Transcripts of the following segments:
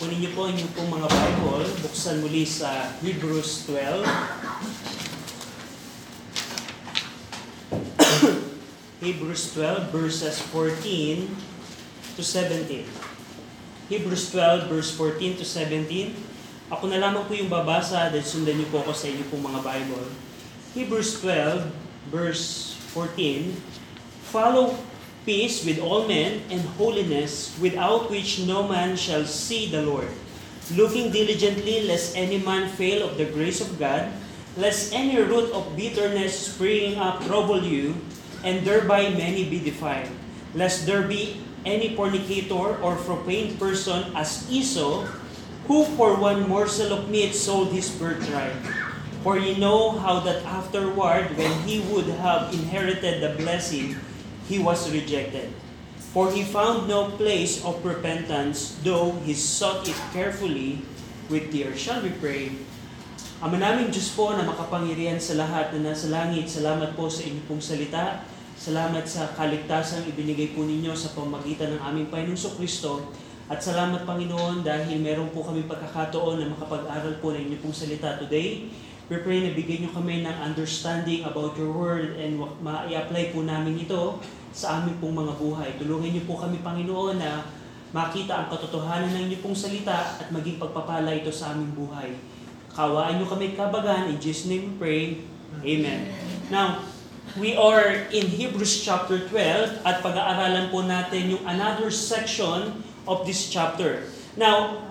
Kunin niyo po ang inyong pong mga Bible, buksan muli sa Hebrews 12. Hebrews 12 verses 14 to 17. Hebrews 12 verse 14 to 17. Ako na lamang po yung babasa dahil sundan niyo po ako sa inyo pong mga Bible. Hebrews 12 verse 14. Follow peace with all men and holiness without which no man shall see the Lord. Looking diligently lest any man fail of the grace of God, lest any root of bitterness springing up trouble you, and thereby many be defiled. Lest there be any fornicator or profane person as Esau, who for one morsel of meat sold his birthright. For ye know how that afterward, when he would have inherited the blessing, he was rejected. For he found no place of repentance, though he sought it carefully with tears. Shall we pray? Ama naming Diyos po na makapangyarihan sa lahat na nasa langit, salamat po sa inyong pong salita. Salamat sa kaligtasang ibinigay po ninyo sa pamagitan ng aming Panginoong Kristo. At salamat Panginoon dahil meron po kami pagkakataon na makapag-aral po ng inyong pong salita today. We pray na bigyan nyo kami ng understanding about your word and ma-apply po namin ito sa aming pong mga buhay. Tulungan niyo po kami, Panginoon, na makita ang katotohanan ng inyong pong salita at maging pagpapala ito sa aming buhay. Kawaan niyo kami kabagan. In Jesus' name we pray. Amen. Now, we are in Hebrews chapter 12 at pag-aaralan po natin yung another section of this chapter. Now,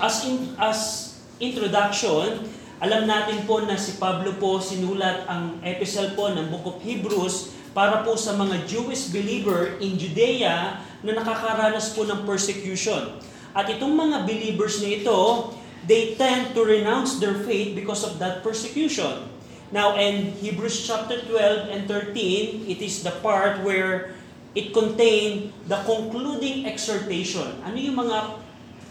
as in, as introduction, alam natin po na si Pablo po sinulat ang epistle po ng Book of Hebrews para po sa mga Jewish believer in Judea na nakakaranas po ng persecution. At itong mga believers na ito, they tend to renounce their faith because of that persecution. Now, in Hebrews chapter 12 and 13, it is the part where it contained the concluding exhortation. Ano yung mga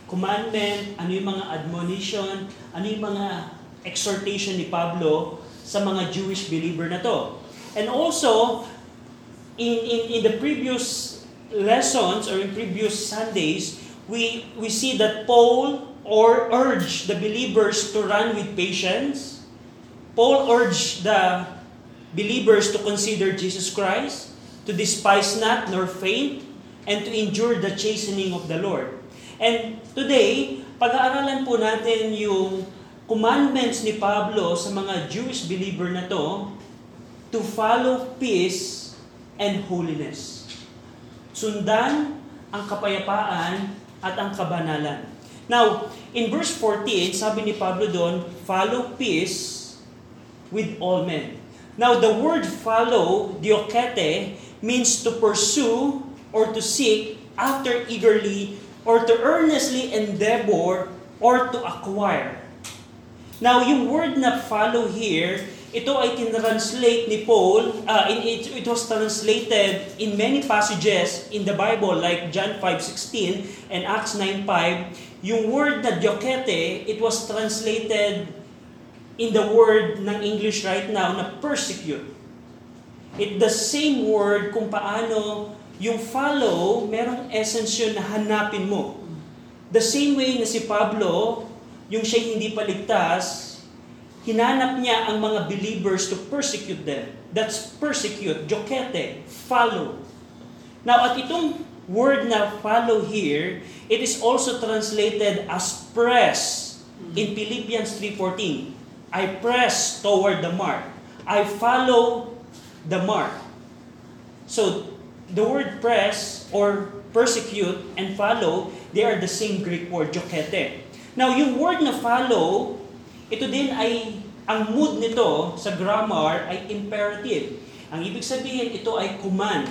commandment, ano yung mga admonition, ano yung mga exhortation ni Pablo sa mga Jewish believer na to. And also, in, in, in the previous lessons or in previous Sundays, we, we see that Paul or urged the believers to run with patience. Paul urged the believers to consider Jesus Christ, to despise not nor faint, and to endure the chastening of the Lord. And today, pag-aaralan po natin yung commandments ni Pablo sa mga Jewish believer na to to follow peace and holiness. Sundan ang kapayapaan at ang kabanalan. Now, in verse 14, sabi ni Pablo doon, follow peace with all men. Now, the word follow, diokete, means to pursue or to seek after eagerly or to earnestly endeavor or to acquire. Now, yung word na follow here, ito ay tinranslate ni Paul, uh, it, it was translated in many passages in the Bible like John 5.16 and Acts 9.5. Yung word na diokete, it was translated in the word ng English right now na persecute. It the same word kung paano yung follow, merong essence yun na hanapin mo. The same way na si Pablo, yung siya hindi paligtas, hinanap niya ang mga believers to persecute them. That's persecute, jokete, follow. Now, at itong word na follow here, it is also translated as press in Philippians 3.14. I press toward the mark. I follow the mark. So, the word press or persecute and follow, they are the same Greek word, jokete. Now, yung word na follow, ito din ay, ang mood nito sa grammar ay imperative. Ang ibig sabihin, ito ay command.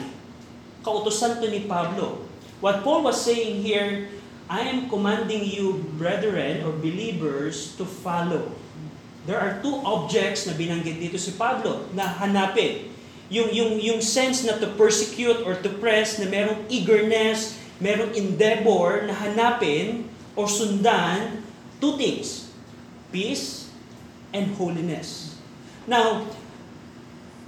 Kautosan to ni Pablo. What Paul was saying here, I am commanding you, brethren or believers, to follow. There are two objects na binanggit dito si Pablo na hanapin. Yung, yung, yung sense na to persecute or to press, na merong eagerness, merong endeavor na hanapin or sundan two things, peace and holiness. Now,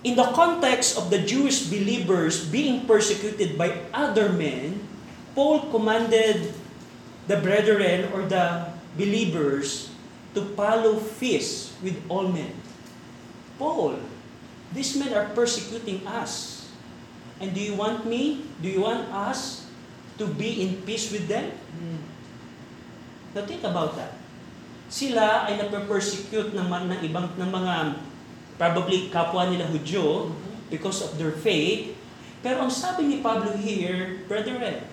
in the context of the Jewish believers being persecuted by other men, Paul commanded the brethren or the believers to follow feast with all men. Paul, these men are persecuting us. And do you want me? Do you want us to be in peace with them? Hmm. Now think about that. Sila ay nape-persecute ng, ng ibang ng mga probably kapwa nila Hudyo because of their faith. Pero ang sabi ni Pablo here, brethren,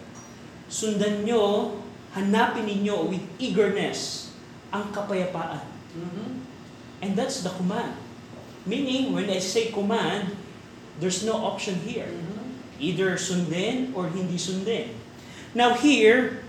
sundan nyo, hanapin ninyo with eagerness ang kapayapaan. And that's the command. Meaning, when I say command, there's no option here. Either sundin or hindi sundin. Now here,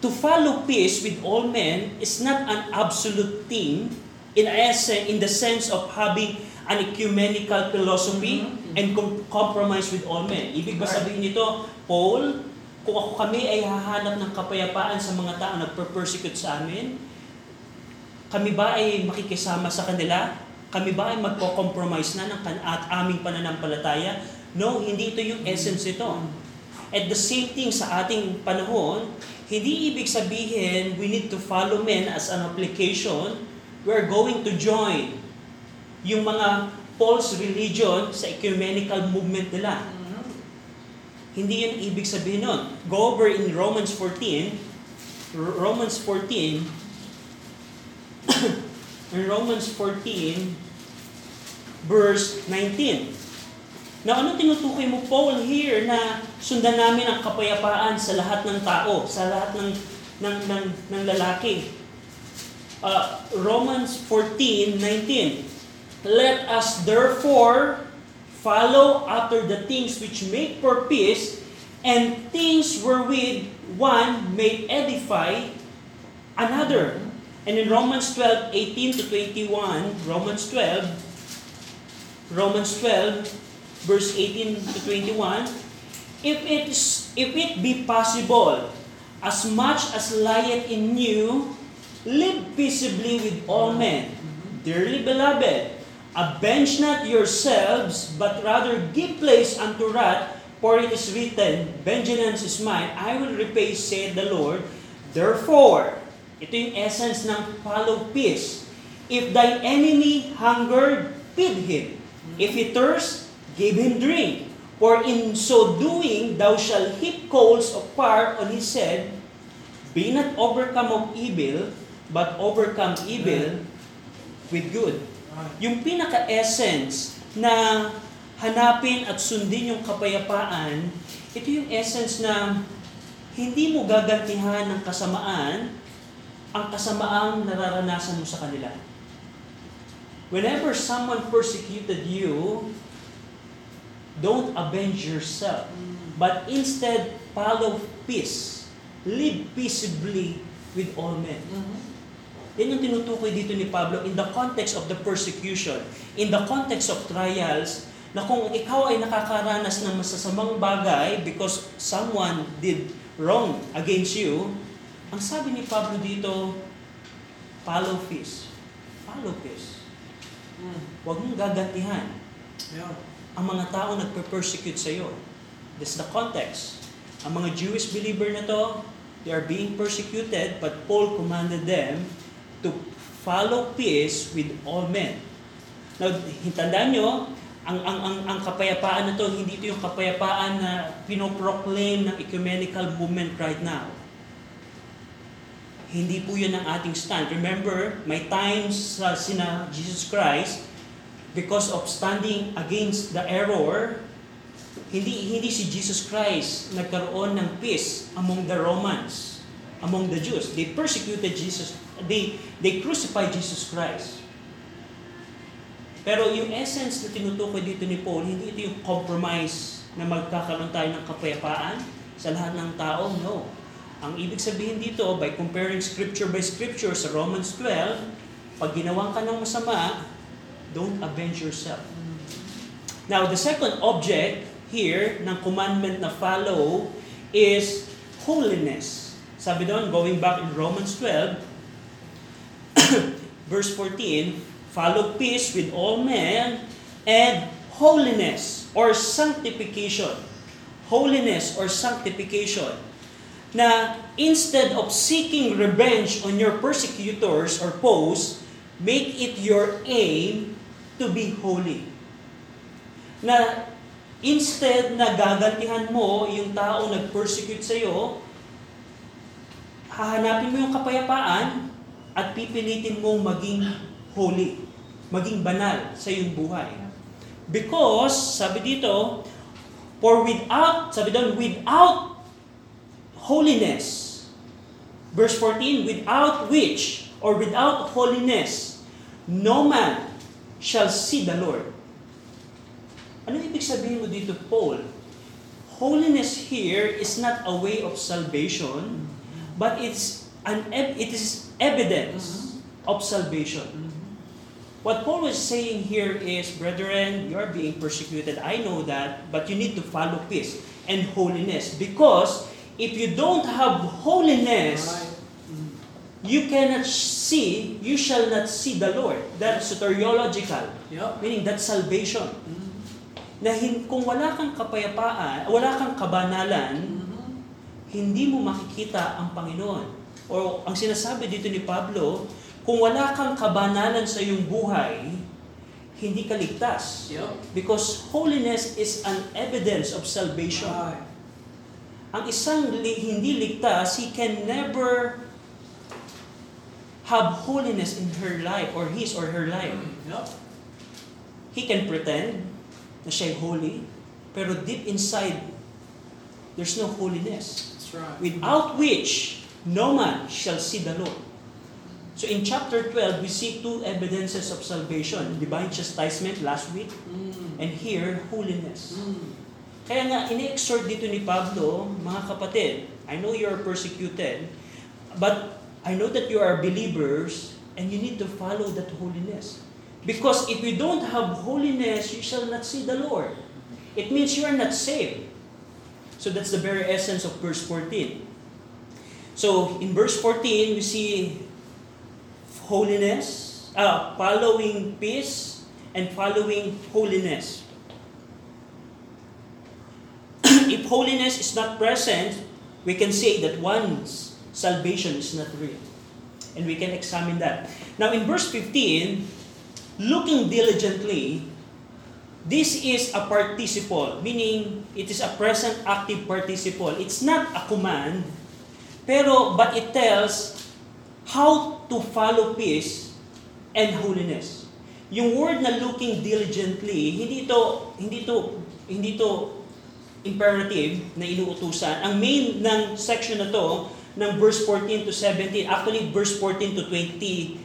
to follow peace with all men is not an absolute thing in essence, in the sense of having an ecumenical philosophy and com- compromise with all men. Ibig ba sabihin nito, Paul, kung ako kami ay hahanap ng kapayapaan sa mga tao nagper-persecute sa amin, kami ba ay makikisama sa kanila? Kami ba ay magko-compromise na ng kan- at aming pananampalataya? No, hindi ito yung essence ito. At the same thing sa ating panahon, hindi ibig sabihin we need to follow men as an application. We're going to join yung mga false religion sa ecumenical movement nila. Hindi yun ibig sabihin nun. Go over in Romans 14. R- Romans 14. in Romans 14, verse 19. Now, ano tinutukoy mo, Paul, here na sundan namin ang kapayapaan sa lahat ng tao, sa lahat ng, ng, ng, ng lalaki? Uh, Romans 14:19. Let us therefore follow after the things which make for peace, and things wherewith one may edify another. And in Romans 12:18 to 21, Romans 12, Romans 12, verse 18 to 21, if it is, if it be possible, as much as lieth in you, live peaceably with all men. Dearly beloved, avenge not yourselves, but rather give place unto wrath, for it is written, Vengeance is mine, I will repay, saith the Lord. Therefore, ito yung essence ng follow peace. If thine enemy hungered, feed him. If he thirst, give him drink. For in so doing, thou shalt heap coals of fire on his head. Be not overcome of evil, but overcome evil with good. Yung pinaka-essence na hanapin at sundin yung kapayapaan, ito yung essence na hindi mo gagantihan ng kasamaan ang kasamaang nararanasan mo sa kanila. Whenever someone persecuted you, don't avenge yourself, but instead follow peace. Live peaceably with all men. Yan yung tinutukoy dito ni Pablo in the context of the persecution, in the context of trials, na kung ikaw ay nakakaranas ng masasamang bagay because someone did wrong against you, ang sabi ni Pablo dito, follow peace. Follow peace. Huwag mong gagantihan Yeah. Ang mga tao nagpe-persecute sa iyo. This is the context. Ang mga Jewish believer na to, they are being persecuted, but Paul commanded them to follow peace with all men. Now, tandaan nyo, ang, ang, ang, ang kapayapaan na to, hindi ito yung kapayapaan na pinoproclaim ng ecumenical movement right now. Hindi po yun ang ating stand. Remember, may times sa sina Jesus Christ, because of standing against the error, hindi hindi si Jesus Christ nagkaroon ng peace among the Romans, among the Jews. They persecuted Jesus. They they crucified Jesus Christ. Pero yung essence na tinutukoy dito ni Paul, hindi ito yung compromise na magkakaroon tayo ng kapayapaan sa lahat ng tao. No. Ang ibig sabihin dito, by comparing scripture by scripture sa Romans 12, pag ginawan ka ng masama, don't avenge yourself. Now, the second object here ng commandment na follow is holiness. Sabi doon, going back in Romans 12, verse 14, follow peace with all men and holiness or sanctification. Holiness or sanctification. na instead of seeking revenge on your persecutors or foes, make it your aim to be holy. Na instead na gagantihan mo yung tao nag-persecute sa iyo, hahanapin mo yung kapayapaan at pipilitin mong maging holy, maging banal sa iyong buhay. Because, sabi dito, for without, sabi doon, without holiness, verse 14, without which, or without holiness, no man shall see the Lord. Ano ibig sabihin mo dito, Paul? Holiness here is not a way of salvation, but it's an it is evidence of salvation. What Paul was saying here is, brethren, you are being persecuted. I know that, but you need to follow peace and holiness. Because if you don't have holiness, you cannot see, you shall not see the Lord. That's soteriological. Yup. Meaning that's salvation. Na hin- kung wala kang kapayapaan, wala kang kabanalan, hindi mo makikita ang Panginoon. O ang sinasabi dito ni Pablo, kung wala kang kabanalan sa iyong buhay, hindi ka ligtas. Yup. Because holiness is an evidence of salvation. Right. Ang isang li- hindi ligtas, he can never have holiness in her life or his or her life. Yup. He can pretend na siya'y holy, pero deep inside, there's no holiness. That's right. Without which, no man shall see the Lord. So in chapter 12, we see two evidences of salvation. Divine chastisement last week, Mm. and here, holiness. Mm. Kaya nga, ini-exhort dito ni Pablo, mga kapatid, I know you are persecuted, but I know that you are believers, and you need to follow that holiness. Because if you don't have holiness, you shall not see the Lord. It means you are not saved. So that's the very essence of verse 14. So in verse 14, we see holiness, uh, following peace, and following holiness. if holiness is not present, we can say that one's salvation is not real. And we can examine that. Now in verse 15, looking diligently, this is a participle, meaning it is a present active participle. It's not a command, pero but it tells how to follow peace and holiness. Yung word na looking diligently, hindi ito hindi ito hindi ito imperative na inuutusan. Ang main ng section na to, ng verse 14 to 17, actually verse 14 to 29,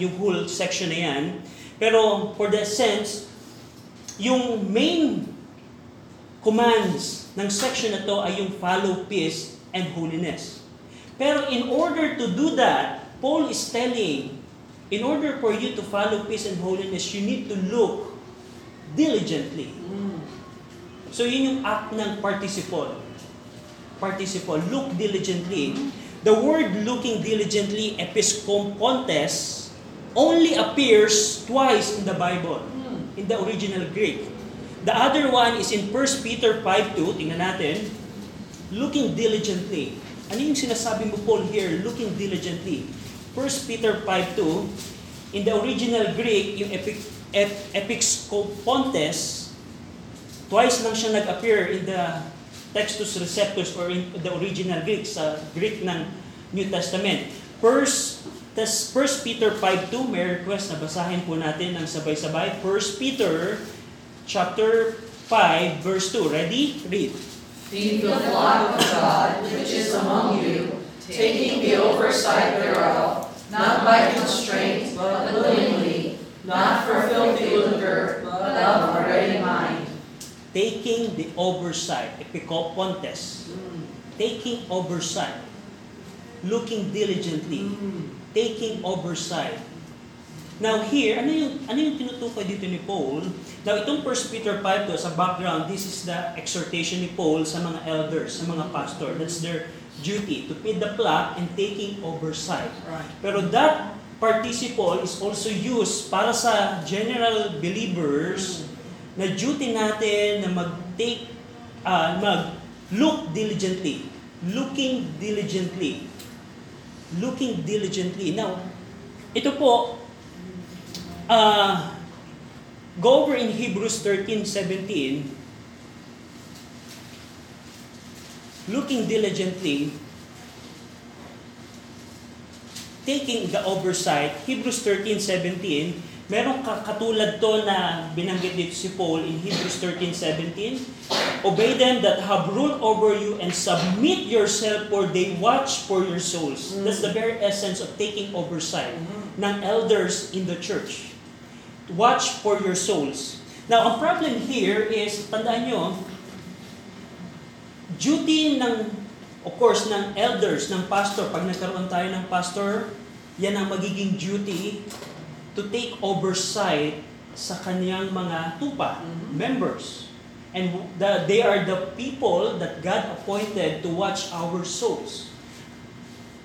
yung whole section na yan. Pero for the sense, yung main commands ng section na to ay yung follow peace and holiness. Pero in order to do that, Paul is telling, in order for you to follow peace and holiness, you need to look diligently. Mm. So yun yung act ng participle. Participle, look diligently. The word looking diligently, episcopontes, only appears twice in the Bible, in the original Greek. The other one is in 1 Peter 5.2, tingnan natin, looking diligently. Ano yung sinasabi mo, Paul, here, looking diligently? 1 Peter 5.2, in the original Greek, yung epic, ep, episcopontes, twice lang siya nag-appear in the Textus Receptus or in the original Greek, sa Greek ng New Testament. First, tas 1 Peter 5.2, may request na basahin po natin ng sabay-sabay. 1 Peter chapter 5, verse 2. Ready? Read. Feed the flock of God which is among you, taking the oversight thereof, not by constraint, but willingly, not for filthy lucre, but of a ready mind. Taking the oversight, epikopontes. Mm. Taking oversight. Looking diligently. Mm. taking oversight. Now here, ano yung ano yung tinutukoy dito ni Paul? Now itong 1 Peter 5 to sa background, this is the exhortation ni Paul sa mga elders, sa mga pastor. That's their duty to feed the flock and taking oversight. Right. Pero that participle is also used para sa general believers na duty natin na mag-take, ah, mag-look diligently looking diligently. Looking diligently. Now, ito po, uh, go over in Hebrews 13, 17. Looking diligently, taking the oversight, Hebrews 13, 17, Meron ka katulad to na binanggit dito si Paul in Hebrews 13:17. Obey them that have rule over you and submit yourself for they watch for your souls. That's the very essence of taking oversight ng elders in the church. Watch for your souls. Now, ang problem here is, tandaan nyo, duty ng, of course, ng elders, ng pastor, pag nagkaroon tayo ng pastor, yan ang magiging duty to take oversight sa kanyang mga tupa, members. And the, they are the people that God appointed to watch our souls.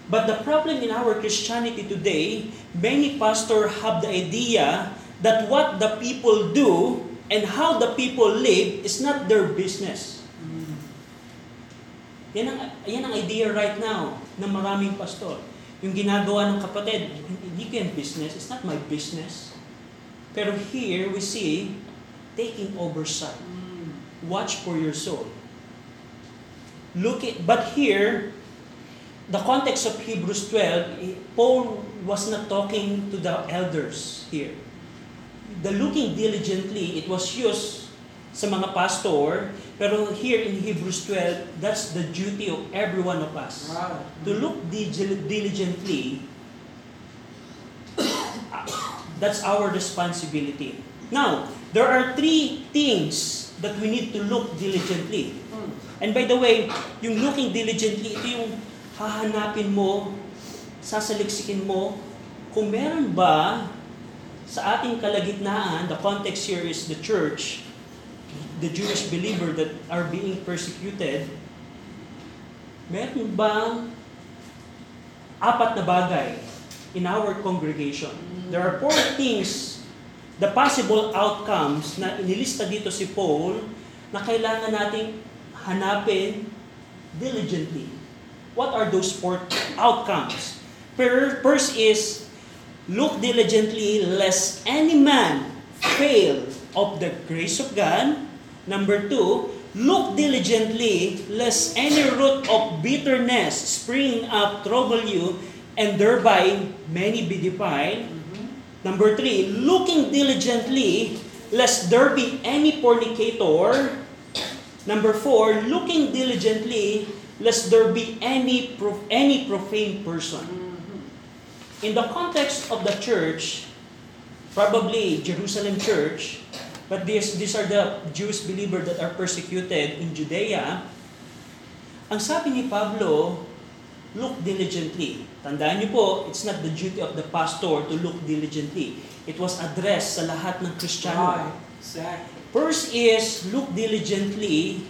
But the problem in our Christianity today, many pastors have the idea that what the people do and how the people live is not their business. Yan ang, yan ang idea right now ng maraming pastor. Yung ginagawa ng kapatid, hindi ko yan business, it's not my business. Pero here we see, taking oversight. Watch for your soul. Look at, but here, the context of Hebrews 12, eh, Paul was not talking to the elders here. The looking diligently, it was used sa mga pastor, pero here in Hebrews 12, that's the duty of every one of us. Wow. To look diligently, that's our responsibility. Now, there are three things that we need to look diligently. And by the way, yung looking diligently, ito yung hahanapin mo, sasaliksikin mo, kung meron ba sa ating kalagitnaan, the context here is the church, the Jewish believer that are being persecuted, meron bang apat na bagay in our congregation? There are four things, the possible outcomes na inilista dito si Paul na kailangan nating hanapin diligently. What are those four outcomes? First is, look diligently lest any man fail of the grace of God. Number two, look diligently lest any root of bitterness spring up trouble you, and thereby many be defiled. Mm-hmm. Number three, looking diligently lest there be any fornicator. Number four, looking diligently lest there be any prof- any profane person. Mm-hmm. In the context of the church, probably Jerusalem church, but these, these are the Jewish believers that are persecuted in Judea, ang sabi ni Pablo, look diligently. Tandaan niyo po, it's not the duty of the pastor to look diligently. It was addressed sa lahat ng Kristiyano. Exactly. First is, look diligently,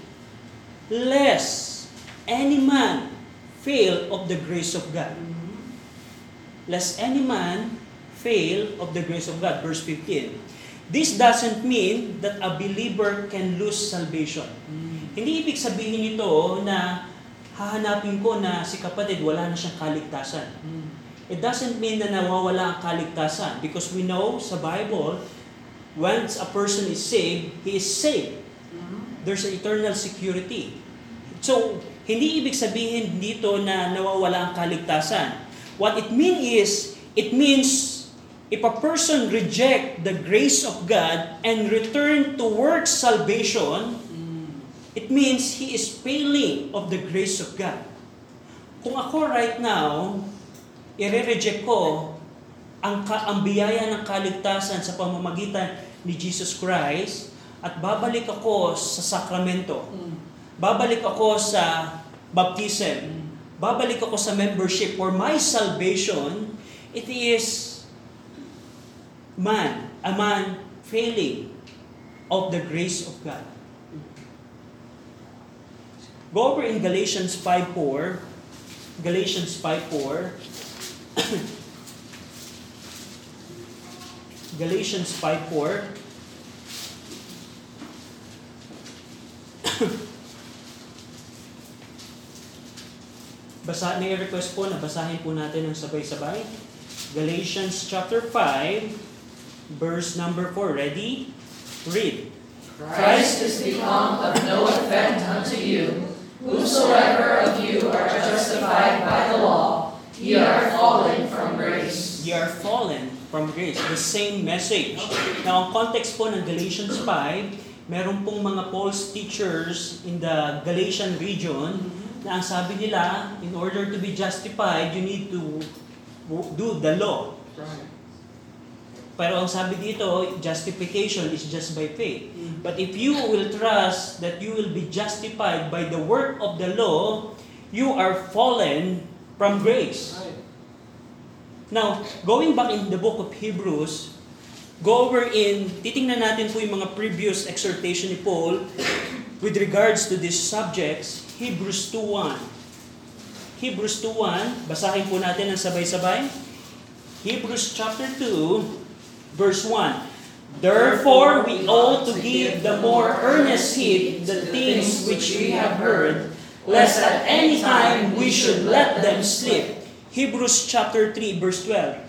lest any man fail of the grace of God. Lest any man fail of the grace of God. Verse 15. This doesn't mean that a believer can lose salvation. Hindi ibig sabihin nito na hahanapin ko na si kapatid wala na siyang kaligtasan. It doesn't mean na nawawala ang kaligtasan because we know sa Bible, once a person is saved, he is saved. There's an eternal security. So, hindi ibig sabihin dito na nawawala ang kaligtasan. What it means is, it means if a person reject the grace of God and return to work salvation, it means he is failing of the grace of God. Kung ako right now, i-reject ko ang, ka- ang biyaya ng kaligtasan sa pamamagitan ni Jesus Christ at babalik ako sa sakramento. Babalik ako sa baptism. Babalik ako sa membership for my salvation. It is man, a man failing of the grace of God. Go over in Galatians 5.4. Galatians 5.4. Galatians 5.4. basa, may request po na basahin po natin ng sabay-sabay. Galatians chapter 5, verse number 4. Ready? Read. Christ is become of no effect unto you. Whosoever of you are justified by the law, ye are fallen from grace. Ye are fallen from grace. The same message. Now, ang context po ng Galatians 5, meron pong mga false teachers in the Galatian region na ang sabi nila, in order to be justified, you need to do the law. Pero ang sabi dito, justification is just by faith. But if you will trust that you will be justified by the work of the law, you are fallen from grace. Now, going back in the book of Hebrews, go over in, titingnan natin po yung mga previous exhortation ni Paul with regards to these subjects, Hebrews 2.1. Hebrews 2.1, basahin po natin ang sabay-sabay. Hebrews chapter 2, verse 1. Therefore, we ought to give the more earnest heed the things which we have heard, lest at any time we should let them slip. Hebrews chapter 3, verse 12.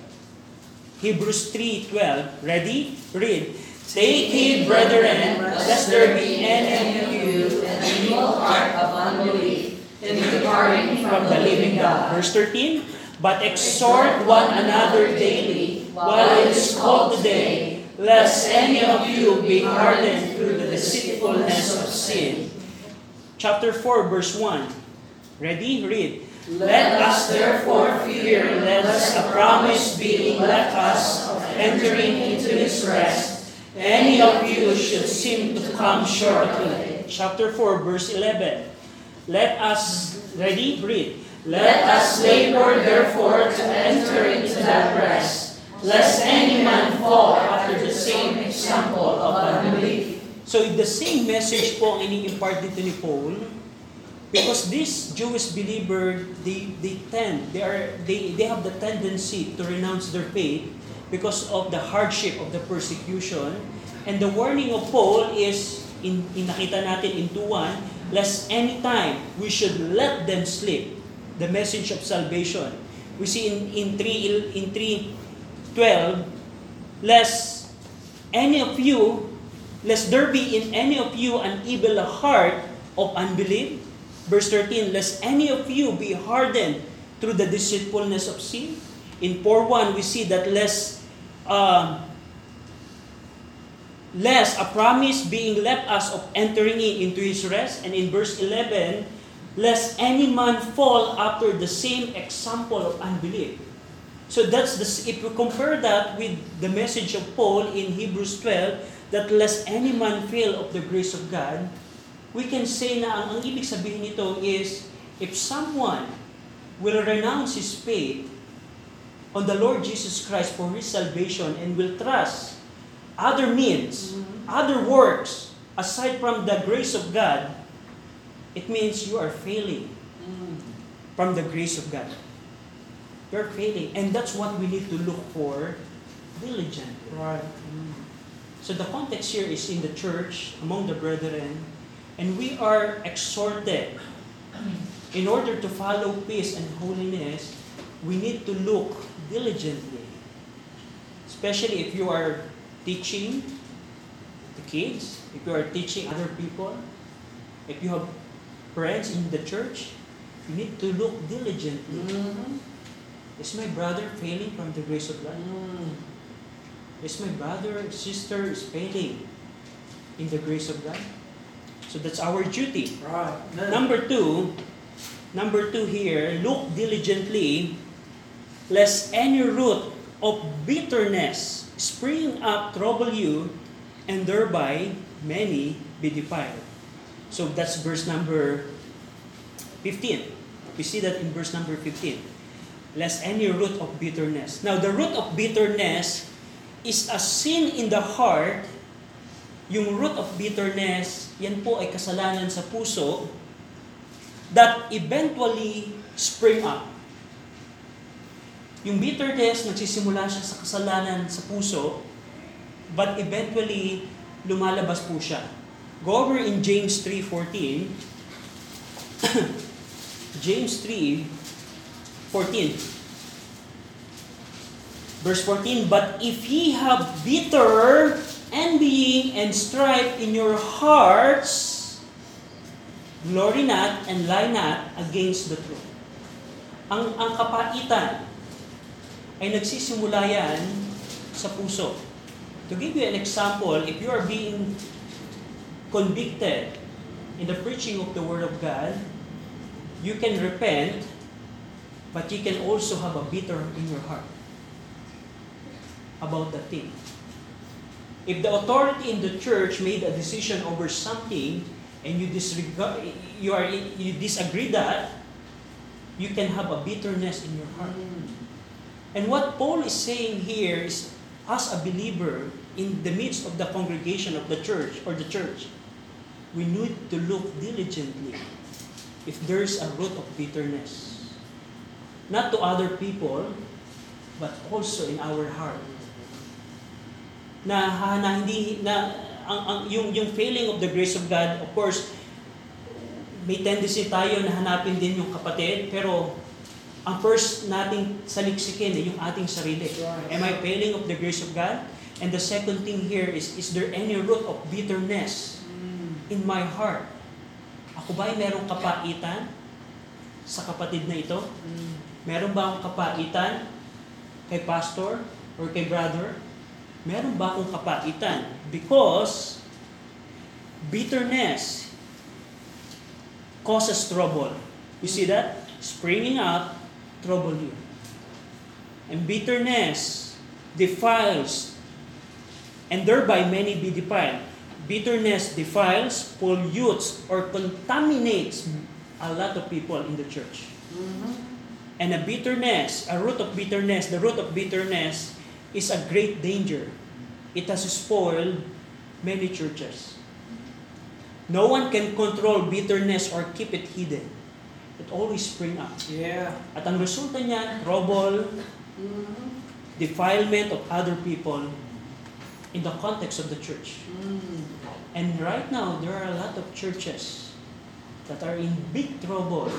Hebrews 3:12. Ready? Read. Take heed, brethren, lest there be any of you an evil heart of unbelief in departing from the living God. Verse 13. But exhort one another daily, while it is called today, lest any of you be hardened through the deceitfulness of sin. Chapter 4, verse 1. Ready? Read. Let us therefore fear lest a promise being left us of entering into his rest, any of you should seem to come short of it. Chapter 4, verse 11. Let us, ready? Read. Let us labor therefore to enter into that rest, lest any man fall after the same example of unbelief. So the same message po ang ini-impart dito ni Paul, because this Jewish believer, they, they tend, they, are, they, they have the tendency to renounce their faith because of the hardship of the persecution. And the warning of Paul is, in, in nakita natin in 2.1, lest any time we should let them slip the message of salvation. We see in, in 3, in 3.12, lest any of you, lest there be in any of you an evil heart of unbelief. Verse 13, lest any of you be hardened through the deceitfulness of sin. In 4.1, we see that lest, um, lest a promise being left us of entering in into His rest. And in verse 11, lest any man fall after the same example of unbelief. So that's the, if we compare that with the message of Paul in Hebrews 12, that lest any man fail of the grace of God, we can say na ang, ang ibig sabihin nito is, if someone will renounce his faith on the Lord Jesus Christ for his salvation and will trust other means, other works, aside from the grace of God, it means you are failing from the grace of God. You're failing. And that's what we need to look for diligently. Right. So the context here is in the church, among the brethren, and we are exhorted in order to follow peace and holiness, we need to look diligently. Especially if you are teaching the kids, if you are teaching other people, if you have friends in the church, you need to look diligently. Mm-hmm. Is my brother failing from the grace of God? Mm. Is my brother, sister is failing in the grace of God? So that's our duty. Right. Number two, number two here, look diligently, lest any root of bitterness spring up trouble you, and thereby many be defiled. So that's verse number 15. We see that in verse number 15. Lest any root of bitterness. Now, the root of bitterness is a sin in the heart. Yung root of bitterness, yan po ay kasalanan sa puso that eventually spring up. Yung bitterness, nagsisimula siya sa kasalanan sa puso, but eventually, lumalabas po siya. Go over in James 3.14. James 3, 14. Verse 14, But if ye have bitter envying and strife in your hearts, glory not and lie not against the truth. Ang, ang kapaitan ay nagsisimula yan sa puso. To give you an example, if you are being convicted in the preaching of the Word of God, you can repent, but you can also have a bitter in your heart about the thing. If the authority in the church made a decision over something and you disregard, you are you disagree that, you can have a bitterness in your heart. Mm. And what Paul is saying here is, as a believer in the midst of the congregation of the church or the church, we need to look diligently if there's a root of bitterness. Not to other people, but also in our heart. Na, na hindi na ang, ang yung yung failing of the grace of God, of course, may tendency tayo na hanapin din yung kapatid, pero ang first nating saliksikin ay yung ating sarili. Am I failing of the grace of God? And the second thing here is, is there any root of bitterness in my heart? Ako ba ay merong kapaitan sa kapatid na ito? Meron ba akong kapaitan kay pastor or kay brother? Meron ba akong kapaitan? Because bitterness causes trouble. You see that? Springing up, trouble you. And bitterness defiles, and thereby many be defiled. Bitterness defiles, pollutes, or contaminates a lot of people in the church. And a bitterness, a root of bitterness, the root of bitterness is a great danger. It has spoiled many churches. No one can control bitterness or keep it hidden. It always spring up. Yeah. At ang resulta niyan, trouble, defilement of other people in the context of the church. And right now, there are a lot of churches that are in big trouble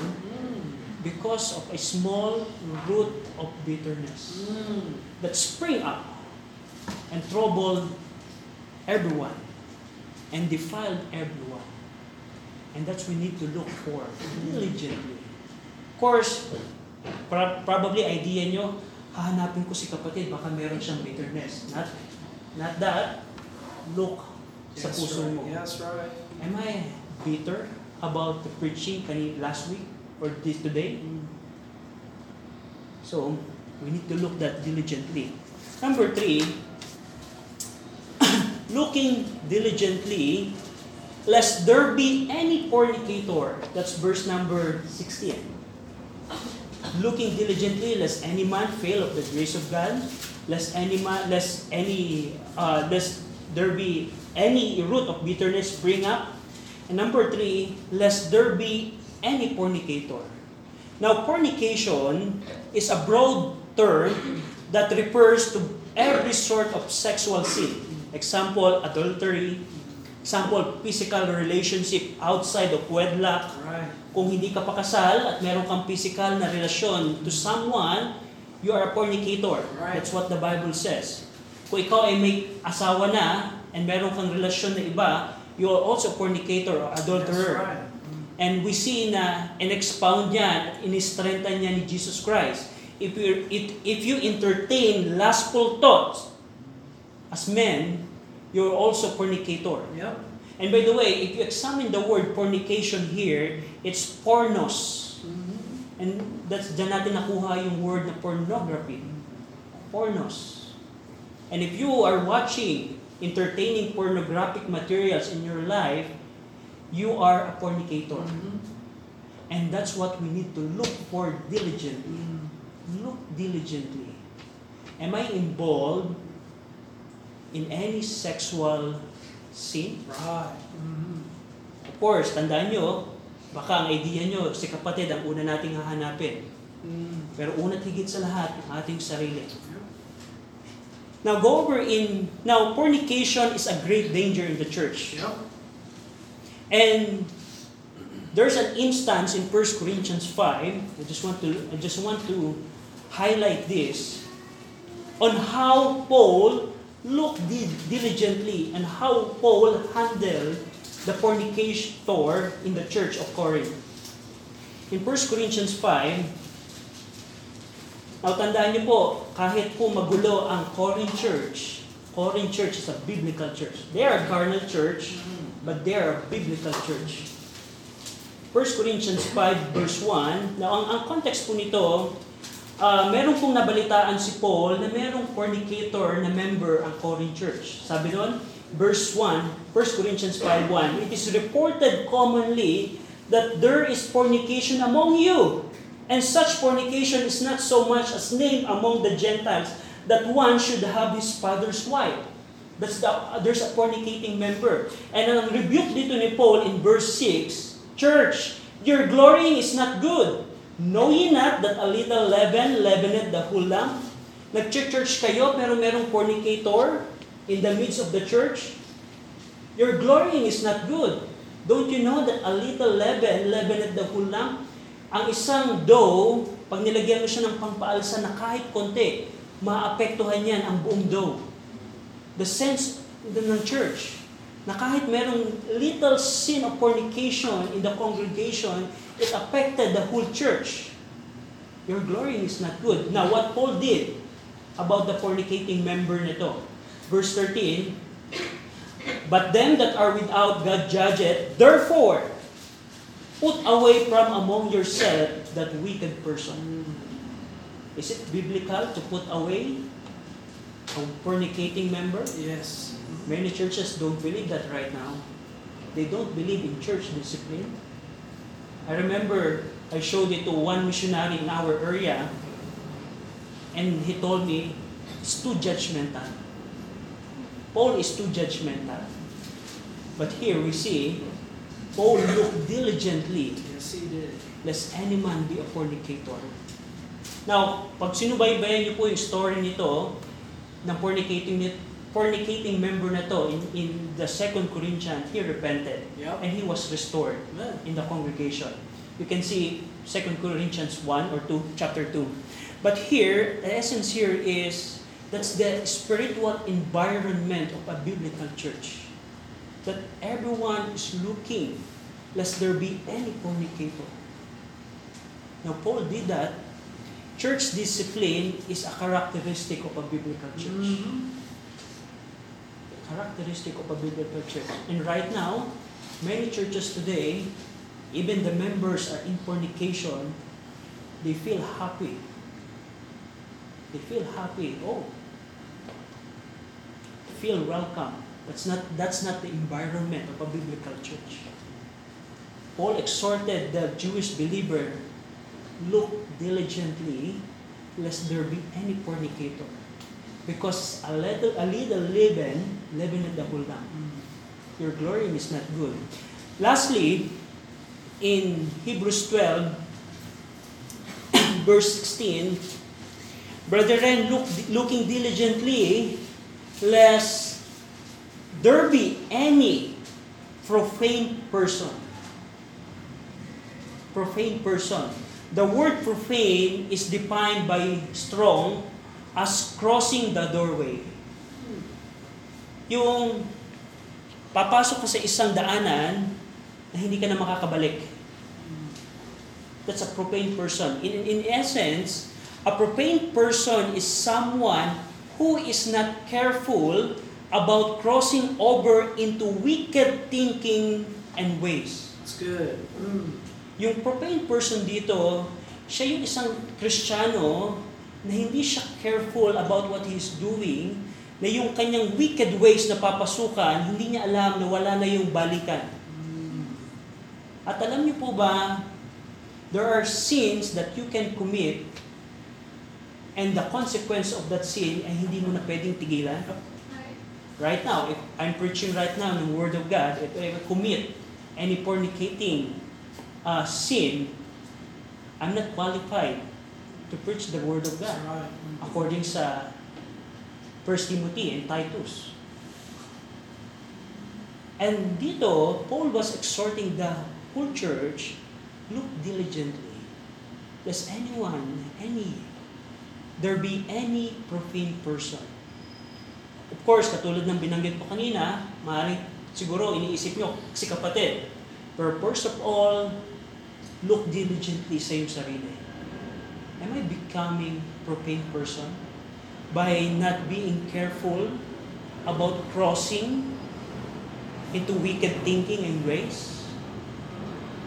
because of a small root of bitterness that spring up and troubled everyone and defiled everyone. And that's we need to look for diligently. Of course, pro- probably idea nyo, hahanapin ko si kapatid, baka meron siyang bitterness. Not, not that. Look sa puso right. mo. Yes, right. Am I bitter about the preaching kani last week or this today? So, we need to look that diligently. Number three, looking diligently, lest there be any fornicator. That's verse number 16. Looking diligently, lest any man fail of the grace of God, lest any man, lest any, uh, lest there be any root of bitterness spring up. And number three, lest there be any fornicator. Now, fornication is a broad term that refers to every sort of sexual sin. Example, adultery. Example, physical relationship outside of wedlock. Right. Kung hindi ka pakasal at meron kang physical na relasyon to someone, you are a fornicator. Right. That's what the Bible says. Kung ikaw ay may asawa na and meron kang relasyon na iba, you are also a fornicator or adulterer. And we see na in-expound yan at in-strengthen niya ni Jesus Christ. If you, if, if you entertain lustful thoughts as men, you're also fornicator. Yep. And by the way, if you examine the word fornication here, it's pornos. And that's dyan natin nakuha yung word na pornography. Pornos. And if you are watching, entertaining pornographic materials in your life, you are a fornicator. And that's what we need to look for diligently. Look diligently. Am I involved in any sexual sin? Right. Of course, tandaan nyo, baka ang idea nyo, si kapatid ang una nating hahanapin. Pero una't higit sa lahat, yung ating sarili. Now, go over in, now, fornication is a great danger in the church. Yep. And There's an instance in 1 Corinthians 5. I just want to I just want to highlight this on how Paul looked di- diligently and how Paul handled the fornicator in the church of Corinth. In 1 Corinthians 5, now, tandaan niyo po, kahit po magulo ang Corinth Church, Corinth Church is a biblical church. They are a carnal church, but they are a biblical church. 1 Corinthians 5 verse 1, now ang, ang context po nito, ah meron pong nabalitaan si Paul na merong fornicator na member ang Corinth Church. Sabi doon, verse 1, 1 Corinthians 5.1, It is reported commonly that there is fornication among you, and such fornication is not so much as named among the Gentiles, that one should have his father's wife. That's the, there's a fornicating member. And ang rebuke dito ni Paul in verse 6, Church, your glorying is not good. Know ye not that a little leaven leaveneth the whole lump? Nag-church kayo pero merong fornicator in the midst of the church? Your glorying is not good. Don't you know that a little leaven leaveneth the whole lump? Ang isang dough, pag nilagyan mo siya ng pangpaalsa na kahit konti, maapektuhan yan ang buong dough. The sense ng church, na kahit merong little sin of fornication in the congregation, it affected the whole church. Your glory is not good. Now, what Paul did about the fornicating member nito, verse 13, But them that are without God judgeth, therefore, put away from among yourself that wicked person. Is it biblical to put away a fornicating member? Yes. Many churches don't believe that right now. They don't believe in church discipline. I remember I showed it to one missionary in our area, and he told me, it's too judgmental. Paul is too judgmental. But here we see, Paul looked diligently Yes, he did. lest any man be a fornicator. Now, pag sinubaybayan niyo po yung story nito, ng fornicating, fornicating member na to in, in the second Corinthians, he repented. Yep. And he was restored Amen. in the congregation. You can see Second Corinthians 1 or 2, chapter 2. But here, the essence here is that's the spiritual environment of a biblical church. That everyone is looking lest there be any fornicator. Now, Paul did that. Church discipline is a characteristic of a biblical church. Mhm. Characteristic of a biblical church. And right now, many churches today, even the members are in fornication, they feel happy. They feel happy. Oh, feel welcome. That's not that's not the environment of a biblical church. Paul exhorted the Jewish believer, look diligently lest there be any fornicator. Because a little a little leaven, leaven the whole lump. Mm-hmm. Your glory is not good. Lastly, in Hebrews 12, verse 16, Brethren, look, looking diligently, lest there be any profane person. Profane person. The word profane is defined by Strong as crossing the doorway. Yung papasok ka sa isang daanan na hindi ka na makakabalik. That's a profane person. In, in essence, a profane person is someone who is not careful about crossing over into wicked thinking and ways. That's good. Mm. Yung profane person dito, siya yung isang Kristiyano na hindi siya careful about what he's doing, na yung kanyang wicked ways na papasukan, hindi niya alam na wala na yung balikan. At alam niyo po ba, there are sins that you can commit and the consequence of that sin ay hindi mo na pwedeng tigilan. Right now, if I'm preaching right now ng Word of God, if I commit any fornicating uh, sin, I'm not qualified to preach the Word of God according sa 1 Timothy and Titus. And dito, Paul was exhorting the whole church, look diligently, lest anyone, any, there be any profane person. Of course, katulad ng binanggit ko kanina, maaaring siguro iniisip nyo, si kapatid. First of all, look diligently sa iyong sarili. Am I becoming profane person by not being careful about crossing into wicked thinking and ways?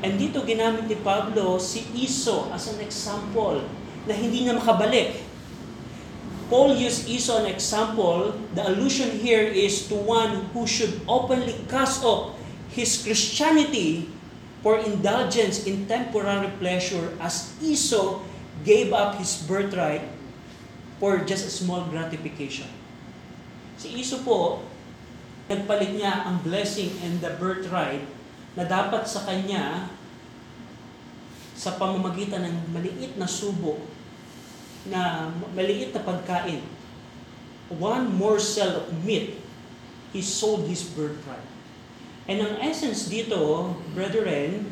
And dito ginamit ni Pablo si Iso as an example na hindi na makabalik. Paul used Esau an example. The allusion here is to one who should openly cast off his Christianity for indulgence in temporary pleasure as Esau gave up his birthright for just a small gratification. Si Esau po, nagpalit niya ang blessing and the birthright na dapat sa kanya sa pamamagitan ng maliit na subo na maliit na pagkain. One morsel of meat, he sold his birthright. And ang essence dito, brethren,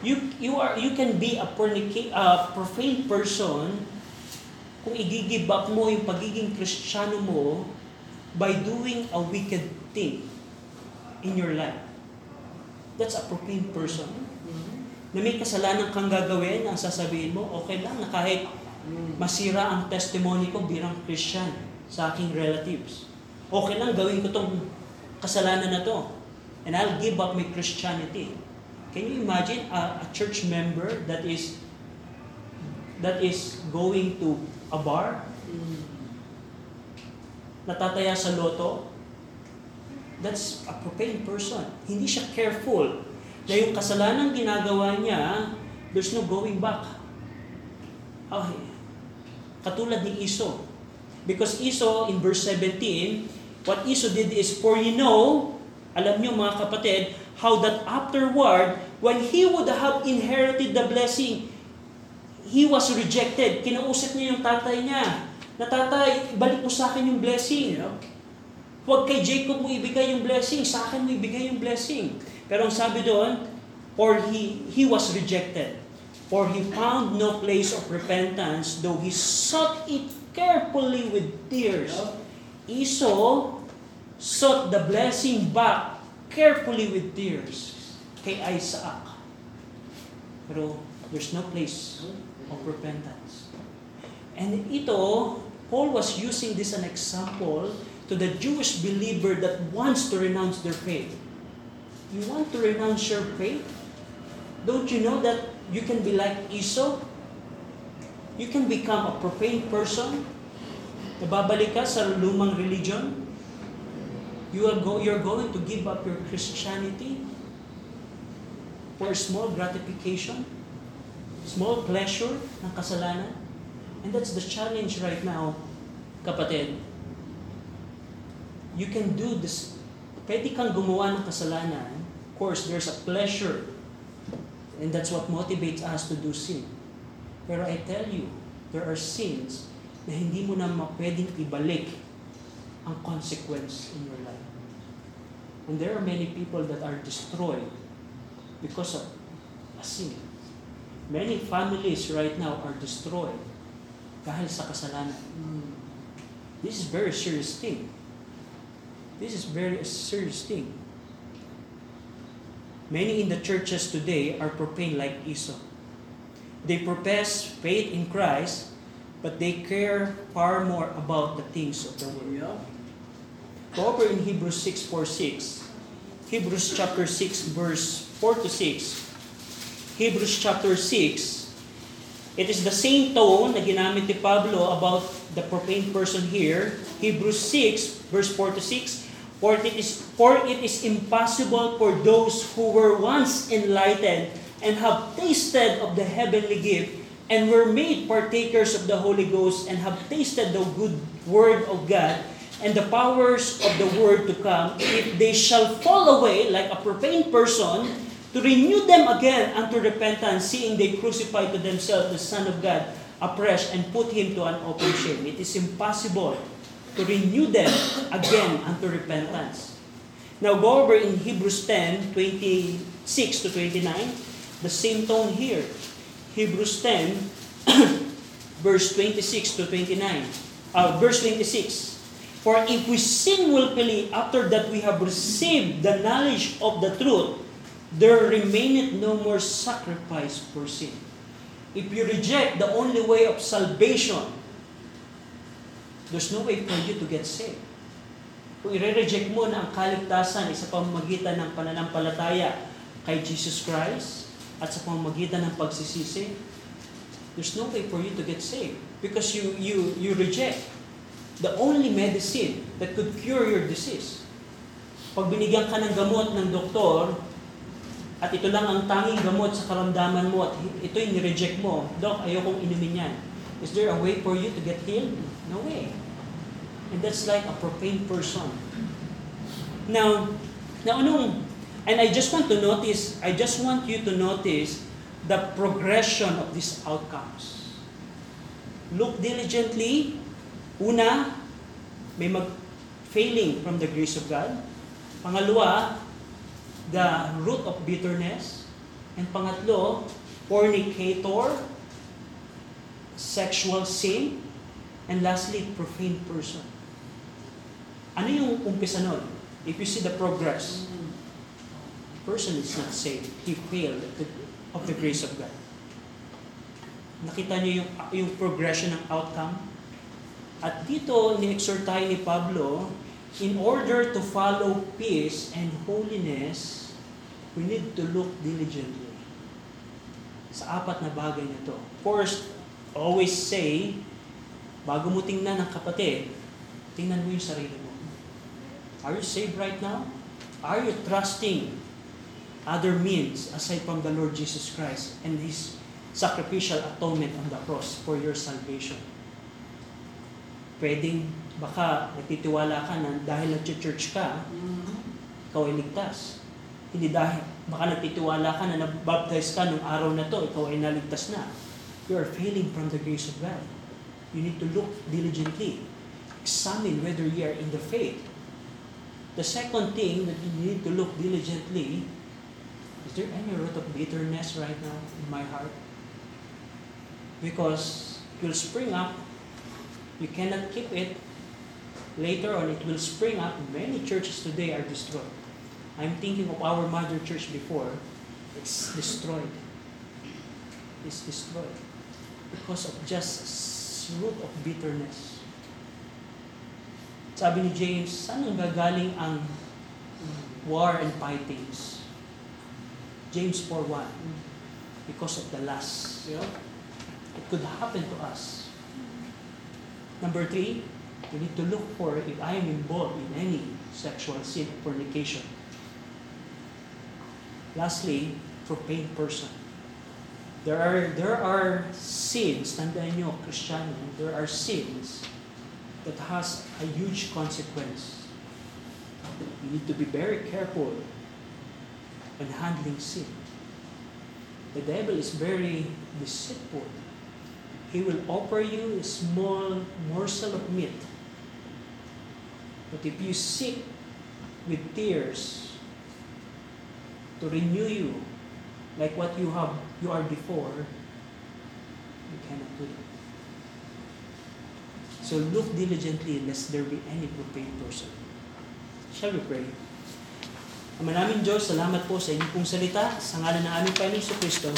you you are you can be a fornica- a profane person kung i-give up mo yung pagiging Kristiyano mo by doing a wicked thing in your life. That's a profane person. Na may kasalanan kang gagawin, ang sasabihin mo, okay lang na kahit masira ang testimony ko bilang Christian sa aking relatives. Okay lang, gawin ko tong kasalanan na to. And I'll give up my Christianity. Can you imagine a, a church member that is that is going to a bar, natataya sa loto? That's a profane person. Hindi siya careful na yung kasalanan ginagawa niya, there's no going back. Okay. Katulad ni Iso. Because Iso, in verse 17, what Iso did is, For you know, alam niyo mga kapatid, how that afterward, when he would have inherited the blessing, he was rejected. Kinausap niya yung tatay niya, na tatay, balik mo sa akin yung blessing. Huwag kay Jacob mo ibigay yung blessing, sa akin mo ibigay yung blessing. Pero ang sabi doon, for he, he was rejected. For he found no place of repentance, though he sought it carefully with tears. Esau sought the blessing back carefully with tears kay Isaac. Pero there's no place of repentance. And ito, Paul was using this an example to the Jewish believer that wants to renounce their faith. You want to renounce your faith? Don't you know that you can be like Esau? You can become a profane person. Nababalik ka sa lumang religion. You are go, you're going to give up your Christianity for small gratification, small pleasure ng kasalanan. And that's the challenge right now, kapatid. You can do this. Pwede kang gumawa ng kasalanan. Of course, there's a pleasure. And that's what motivates us to do sin. Pero I tell you, there are sins na hindi mo na pwedeng ibalik ang consequence in your life. And there are many people that are destroyed because of a sin. Many families right now are destroyed dahil sa kasalanan. This is very serious thing. This is very serious thing. Many in the churches today are profane like Esau. They profess faith in Christ, but they care far more about the things of the world. Go over in Hebrews 6, 4, 6. Hebrews chapter 6, verse 4 to 6. Hebrews chapter 6, it is the same tone na ginamit ni Pablo about the profane person here. Hebrews 6, verse 4 to 6. For it is, for it is impossible for those who were once enlightened and have tasted of the heavenly gift and were made partakers of the Holy Ghost and have tasted the good word of God and the powers of the world to come, if they shall fall away like a profane person, to renew them again unto repentance, seeing they crucify to themselves the Son of God afresh and put him to an open shame. It is impossible to renew them again unto repentance. Now go over in Hebrews 10, 20 to 29. The same tone here. Hebrews 10, verse 26 to 29. Uh, verse 26. For if we sin willfully after that we have received the knowledge of the truth, there remaineth no more sacrifice for sin. If you reject the only way of salvation, there's no way for you to get saved. Kung i-reject mo na ang kaligtasan ay sa pamamagitan ng pananampalataya kay Jesus Christ at sa pamamagitan ng pagsisisi, there's no way for you to get saved because you you you reject the only medicine that could cure your disease. Pag binigyan ka ng gamot ng doktor, at ito lang ang tanging gamot sa karamdaman mo at ito yung reject mo, Dok, ayokong inumin yan. Is there a way for you to get healed? No way. And that's like a profane person. Now, now anong, and I just want to notice, I just want you to notice the progression of these outcomes. Look diligently. Una, may mag-failing from the grace of God. Pangalawa, the root of bitterness. And pangatlo, fornicator, sexual sin, and lastly, profane person. Ano yung umpisa nun? If you see the progress, person is not saved. He failed the, of the grace of God. Nakita niyo yung, yung progression ng outcome? At dito, ni-exhort tayo ni Pablo, in order to follow peace and holiness, we need to look diligently sa apat na bagay na to. First, always say, bago mo tingnan ng kapatid, tingnan mo yung sarili mo. Are you saved right now? Are you trusting other means aside from the Lord Jesus Christ and His sacrificial atonement on the cross for your salvation? Pwedeng baka nagtitiwala ka na dahil nag-church ka, ikaw ay ligtas. Hindi dahil, baka nagtitiwala ka na nabaptize ka nung araw na to, ikaw ay naligtas na. You are failing from the grace of God. You need to look diligently. Examine whether you are in the faith. The second thing that you need to look diligently, is there any root of bitterness right now in my heart? Because it will spring up. You cannot keep it. Later on, it will spring up. Many churches today are destroyed. I'm thinking of our mother church before. It's destroyed. It's destroyed. Because of just root of bitterness. Sabi ni James, saan ang gagaling ang war and fightings? James 4.1 Because of the lust. You know? It could happen to us. Number three, you need to look for if I am involved in any sexual sin, or fornication. Lastly, for profane person. There are there are sins, tandaan nyo, Kristiyano, there are sins that has a huge consequence. You need to be very careful when handling sin. The devil is very deceitful. He will offer you a small morsel of meat. But if you seek with tears to renew you like what you have you are before, you cannot do it. So look diligently lest there be any profane person. Shall we pray? Ama namin Diyos, salamat po sa inyong salita. Sa ngalan ng aming Panginoon Kristo.